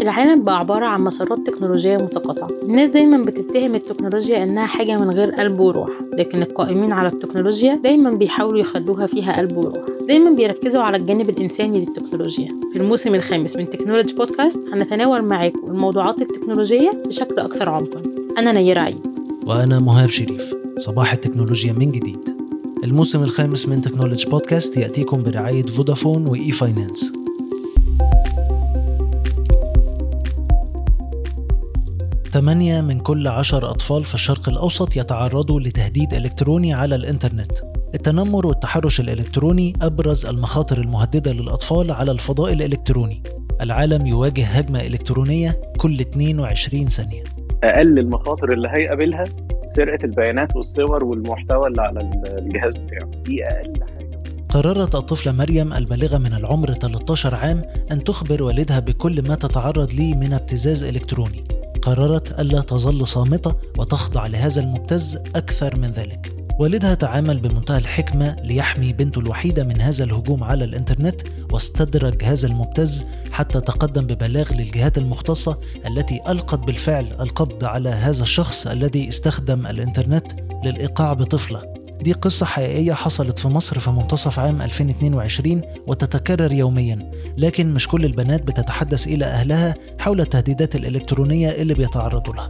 العالم بقى عبارة عن مسارات تكنولوجية متقاطعة. الناس دايما بتتهم التكنولوجيا إنها حاجة من غير قلب وروح لكن القائمين على التكنولوجيا دايما بيحاولوا يخلوها فيها قلب وروح. دايما بيركزوا على الجانب الإنساني للتكنولوجيا. في الموسم الخامس من Technology Podcast هنتناول معاكم الموضوعات التكنولوجية بشكل أكثر عمقا. أنا نيرة عيد. وأنا مهاب شريف. صباح التكنولوجيا من جديد. الموسم الخامس من Technology Podcast يأتيكم برعاية Vodafone و e-finance ثمانية من كل عشر أطفال في الشرق الأوسط يتعرضوا لتهديد إلكتروني على الإنترنت. التنمر والتحرش الإلكتروني أبرز المخاطر المهددة للأطفال على الفضاء الإلكتروني. العالم يواجه هجمة إلكترونية كل 22 ثانية. أقل المخاطر اللي هيقابلها سرقة البيانات والصور والمحتوى اللي على الجهاز بتاعه. دي أقل حاجة. قررت الطفلة مريم البالغة من العمر 13 عام أن تخبر والدها بكل ما تتعرض ليه من ابتزاز إلكتروني. قررت ألا تظل صامتة وتخضع لهذا المبتز أكثر من ذلك. والدها تعامل بمنتهى الحكمة ليحمي بنته الوحيدة من هذا الهجوم على الإنترنت واستدرج هذا المبتز حتى تقدم ببلاغ للجهات المختصة التي ألقت بالفعل القبض على هذا الشخص الذي استخدم الإنترنت للإيقاع بطفلة. دي قصة حقيقية حصلت في مصر في منتصف عام 2022 وتتكرر يوميا لكن مش كل البنات بتتحدث إلى أهلها حول التهديدات الإلكترونية اللي بيتعرضوا لها.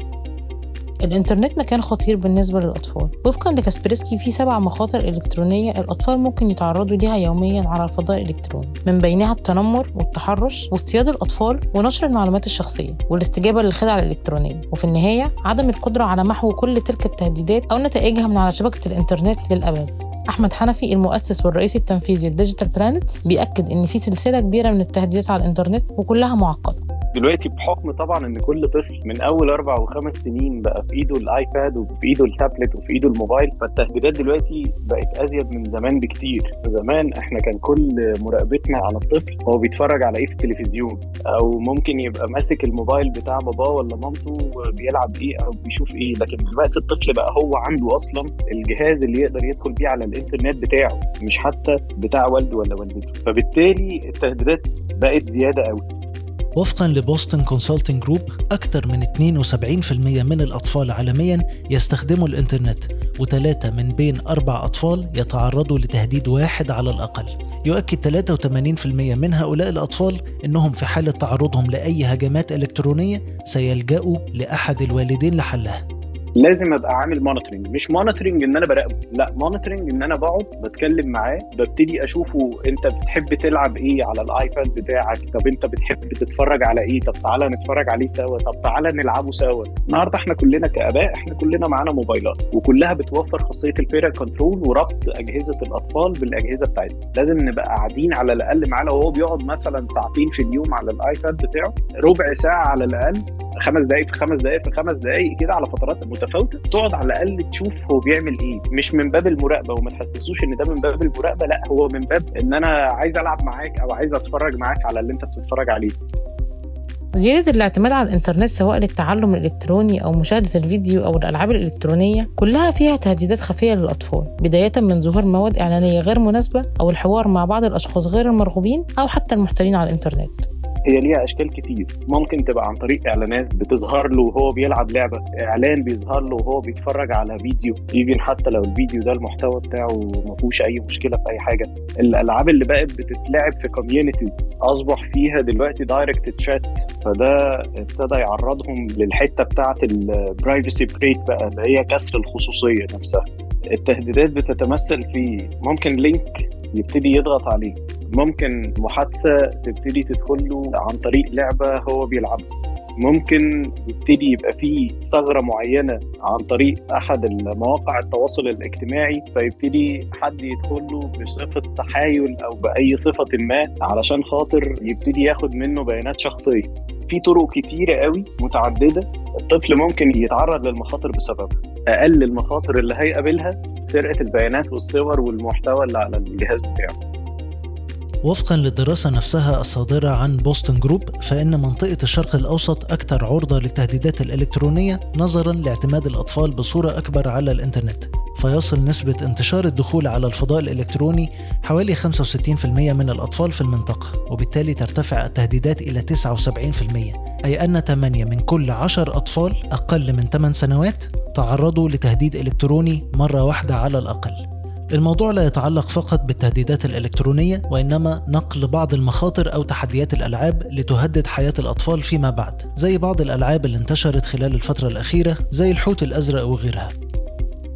الإنترنت مكان خطير بالنسبة للأطفال. وفقا لكاسبرسكي في سبع مخاطر إلكترونية الأطفال ممكن يتعرضوا ليها يوميا على الفضاء الإلكتروني. من بينها التنمر والتحرش واصطياد الأطفال ونشر المعلومات الشخصية والاستجابة للخدع الإلكترونية. وفي النهاية عدم القدرة على محو كل تلك التهديدات أو نتائجها من على شبكة الإنترنت للأبد. أحمد حنفي المؤسس والرئيس التنفيذي ل Digital Planets بيأكد إن في سلسلة كبيرة من التهديدات على الإنترنت وكلها معقدة. دلوقتي بحكم طبعا إن كل طفل من أول أربع وخمس سنين بقى في إيده ال iPad وفي إيده التابلت وفي إيده الموبايل فالتهديدات دلوقتي بقت أزيد من زمان بكتير. زمان إحنا كان كل مراقبتنا على الطفل هو بيتفرج على إيه في التلفزيون؟ أو ممكن يبقى ماسك الموبايل بتاع باباه ولا مامته بيلعب إيه أو بيشوف إيه. لكن دلوقتي الطفل بقى هو عنده أصلا الجهاز اللي يقدر يدخل بيه على الإنترنت بتاعه مش حتى بتاع والده ولا والدته. فبالتالي التهديدات بقت زيادة قوي وفقا لبوستن كونسلتنج جروب أكثر من 72% من الأطفال عالميا يستخدموا الإنترنت وثلاثة من بين أربع أطفال يتعرضوا لتهديد واحد على الأقل. يؤكد 83% من هؤلاء الأطفال أنهم في حالة تعرضهم لأي هجمات إلكترونية سيلجأوا لأحد الوالدين لحلها. لازم أبقى عامل monitoring مش monitoring إن أنا براقبه. لا monitoring إن أنا بقعد بتكلم معاه ببتدي أشوفه أنت بتحب تلعب إيه على ال iPad بتاعك. طب أنت بتحب تتفرج على إيه؟ طب تعالى نتفرج عليه سوا. طب تعالى نلعبه سوا. النهارده إحنا كلنا كآباء إحنا كلنا معانا موبايلات. وكلها بتوفر خاصية ال parental control وربط أجهزة الأطفال بالأجهزة بتاعتنا. لازم نبقى قاعدين على الأقل معاه. لو هو بيقعد مثلا ساعتين في اليوم على الايباد بتاعه ربع ساعة على الأقل خمس دقائق في خمس دقائق في خمس دقائق كده على فترات متفاوتة تقعد على الأقل تشوف هو بيعمل إيه. مش من باب المراقبة وما تحسسوش إن ده من باب المراقبة لأ هو من باب إن أنا عايز ألعب معاك أو عايز أتفرج معاك على اللي أنت بتتفرج عليه. زيادة الاعتماد على الإنترنت سواء للتعلم الإلكتروني أو مشاهدة الفيديو أو الألعاب الإلكترونية كلها فيها تهديدات خفية للأطفال بداية من ظهور مواد إعلانية غير مناسبة أو الحوار مع بعض الأشخاص غير المرغوبين أو حتى المحتلين على الإنترنت. هي ليها أشكال كتير. ممكن تبقى عن طريق إعلانات بتظهر له وهو بيلعب لعبة إعلان بيظهر له وهو بيتفرج على فيديو even حتى لو الفيديو ده المحتوى بتاعه ما فيهوش أي مشكلة في أي حاجة. الألعاب اللي بقت بتتلعب في communities أصبح فيها دلوقتي direct chat فده ابتدى يعرضهم للحتة بتاعة ال privacy break بقى اللي هي كسر الخصوصية نفسها. التهديدات بتتمثل في ممكن link يبتدي يضغط عليه. ممكن محادثة تبتدي تدخل له عن طريق لعبة هو بيلعبها. ممكن يبتدي يبقى فيه ثغرة معينة عن طريق أحد المواقع التواصل الاجتماعي فيبتدي حد يدخل له بصفة تحايل أو بأي صفة ما علشان خاطر يبتدي ياخد منه بيانات شخصية. في طرق كتيرة قوي متعددة الطفل ممكن يتعرض للمخاطر بسببها. أقل المخاطر اللي هيقابلها سرقة البيانات والصور والمحتوى اللي على الجهاز بتاعه. وفقا للدراسة نفسها الصادرة عن بوستن جروب فإن منطقة الشرق الأوسط أكثر عرضة للتهديدات الإلكترونية نظرا لاعتماد الأطفال بصورة أكبر على الإنترنت. فيصل نسبة انتشار الدخول على الفضاء الإلكتروني حوالي 65% من الأطفال في المنطقة وبالتالي ترتفع التهديدات إلى 79% أي أن 8 من كل 10 أطفال أقل من 8 سنوات تعرضوا لتهديد إلكتروني مرة واحدة على الأقل. الموضوع لا يتعلق فقط بالتهديدات الإلكترونية وإنما نقل بعض المخاطر أو تحديات الألعاب لتهدد حياة الأطفال فيما بعد زي بعض الألعاب اللي انتشرت خلال الفترة الأخيرة زي الحوت الأزرق وغيرها.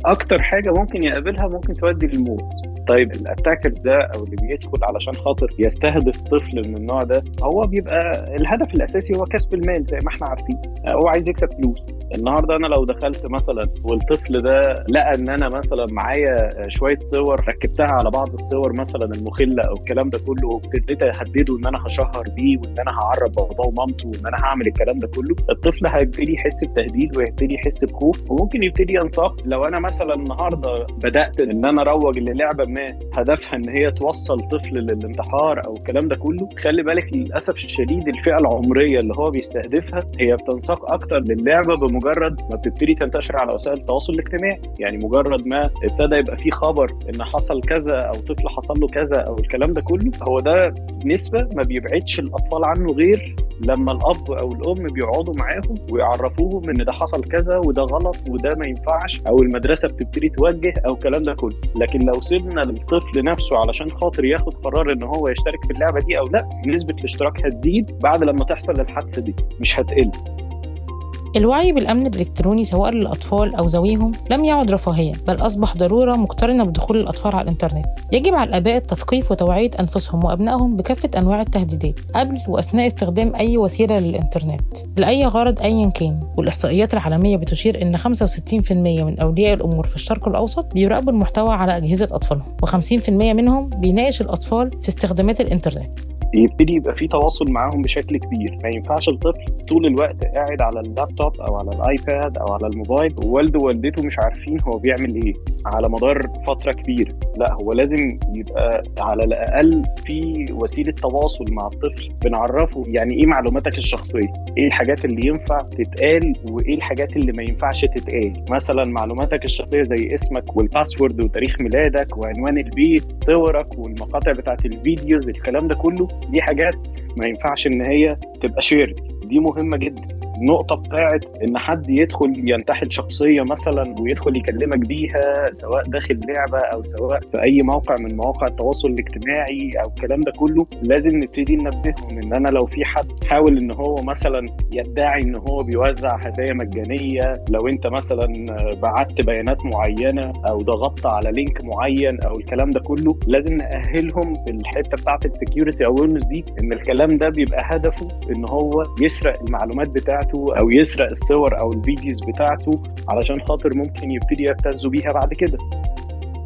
أكتر حاجة ممكن يقابلها ممكن تؤدي للموت. طيب الاتاكر ده أو اللي بيدخل علشان خاطر يستهدف طفل من النوع ده هو بيبقى الهدف الأساسي هو كسب المال زي ما إحنا عارفين. هو عايز يكسب فلوس. النهارده أنا لو دخلت مثلا والطفل ده لقى إن أنا مثلا معايا شوية صور ركبتها على بعض الصور مثلا المخلة أو الكلام ده كله وابتديت أهدده إن أنا هشهر بيه وإن أنا هعرف باباه ومامته وإن أنا هعمل الكلام ده كله الطفل هيبتدي يحس بتهديد ويبتدي يحس بخوف وممكن يبتدي ينساق. لو أنا مثلا النهارده بدأت إن أنا أروج للعبة هدفها إن هي توصل طفل للانتحار أو الكلام ده كله خلي بالك للأسف الشديد الفئة العمرية اللي هو بيستهدفها هي بتنساق أكتر للعبة بمجرد ما بتبتدي تنتشر على وسائل التواصل الاجتماعي. يعني مجرد ما ابتدى يبقى في خبر إن حصل كذا أو طفل حصل له كذا أو الكلام ده كله هو ده نسبة ما بيبعدش الأطفال عنه غير لما الأب أو الأم بيقعدوا معاهم ويعرفوهم إن ده حصل كذا وده غلط وده ما ينفعش أو المدرسة بتبتدي توجه أو الكلام ده كله. لكن لو سيبنا للطفل نفسه علشان خاطر ياخد قرار إن هو يشترك في اللعبة دي أو لأ نسبة الاشتراك هتزيد بعد لما تحصل الحادثة دي مش هتقل. الوعي بالأمن الإلكتروني سواء للأطفال أو ذويهم لم يعد رفاهية بل أصبح ضرورة مقترنة بدخول الأطفال على الإنترنت. يجب على الآباء التثقيف وتوعية أنفسهم وأبنائهم بكافة أنواع التهديدات قبل وأثناء استخدام أي وسيلة للإنترنت. لأي غرض أيا كان والإحصائيات العالمية بتشير إن 65% من أولياء الأمور في الشرق الأوسط بيراقبوا المحتوى على أجهزة أطفالهم و50% منهم بيناقش الأطفال في استخدامات الإنترنت. يبتدي يبقى في تواصل معاهم بشكل كبير. ما ينفعش الطفل طول الوقت قاعد على اللابتوب أو على الآيباد أو على الموبايل ووالده ووالدته مش عارفين هو بيعمل إيه على مدار فترة كبيرة. لا هو لازم يبقى على الأقل في وسيلة تواصل مع الطفل بنعرفه يعني إيه معلوماتك الشخصية إيه الحاجات اللي ينفع تتقال وإيه الحاجات اللي ما ينفعش تتقال. مثلا معلوماتك الشخصية زي اسمك وال password وتاريخ ميلادك وعنوان البيت صورك والمقاطع بتاعت ال videos الكلام ده كله دي حاجات ما ينفعش إن هي تبقى shared دي مهمة جدا. النقطة بتاعت إن حد يدخل ينتحل شخصية مثلا ويدخل يكلمك بيها سواء داخل لعبة أو سواء في أي موقع من مواقع التواصل الاجتماعي أو الكلام ده كله لازم نبتدي ننبههم إن أنا لو في حد حاول إن هو مثلا يدعي إن هو بيوزع هدايا مجانية لو أنت مثلا بعت بيانات معينة أو ضغطت على link معين أو الكلام ده كله لازم نأهلهم في الحته بتاعت ال security awareness دي إن الكلام ده بيبقى هدفه إن هو يسرق المعلومات بتاعته أو يسرق الصور أو ال videos بتاعته علشان خاطر ممكن يبتدي يبتزوا بيها بعد كده.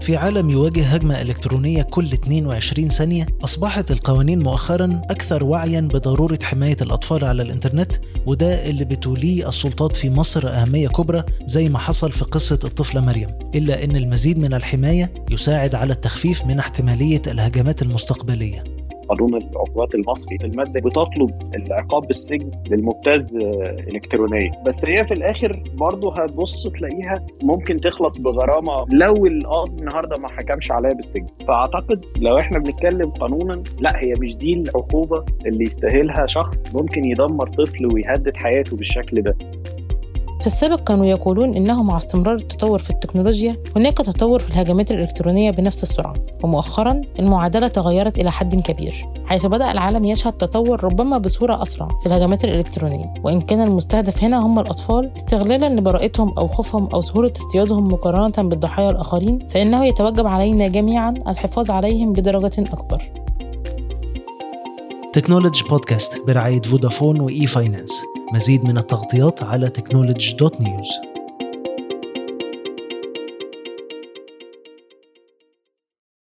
في عالم يواجه هجمة إلكترونية كل 22 ثانية أصبحت القوانين مؤخرا أكثر وعيا بضرورة حماية الأطفال على الإنترنت وده اللي بتوليه السلطات في مصر أهمية كبرى زي ما حصل في قصة الطفلة مريم. إلا أن المزيد من الحماية يساعد على التخفيف من احتمالية الهجمات المستقبلية. قانون العقوبات المصري المادة. بتطلب العقاب بالسجن للمبتز الكترونيا. بس هي في الآخر برضه هتبص تلاقيها ممكن تخلص بغرامة لو القاضي النهارده ما حكمش عليها بالسجن. فأعتقد لو إحنا بنتكلم قانونا لا هي مش دي العقوبة اللي يستاهلها شخص ممكن يدمر طفل ويهدد حياته بالشكل ده. في السابق كانوا يقولون إنه مع استمرار التطور في التكنولوجيا هناك تطور في الهجمات الإلكترونية بنفس السرعة ومؤخرا المعادلة تغيرت إلى حد كبير حيث بدأ العالم يشهد تطور ربما بصورة أسرع في الهجمات الإلكترونية وإن كان المستهدف هنا هم الأطفال استغلالا لبراءتهم أو خوفهم أو سهولة اصطيادهم مقارنة بالضحايا الآخرين فإنه يتوجب علينا جميعا الحفاظ عليهم بدرجة أكبر. تكنولوجي بودكاست برعاية فودافون وإي فاينانس مزيد من التغطيات على تكنولوجي دوت نيوز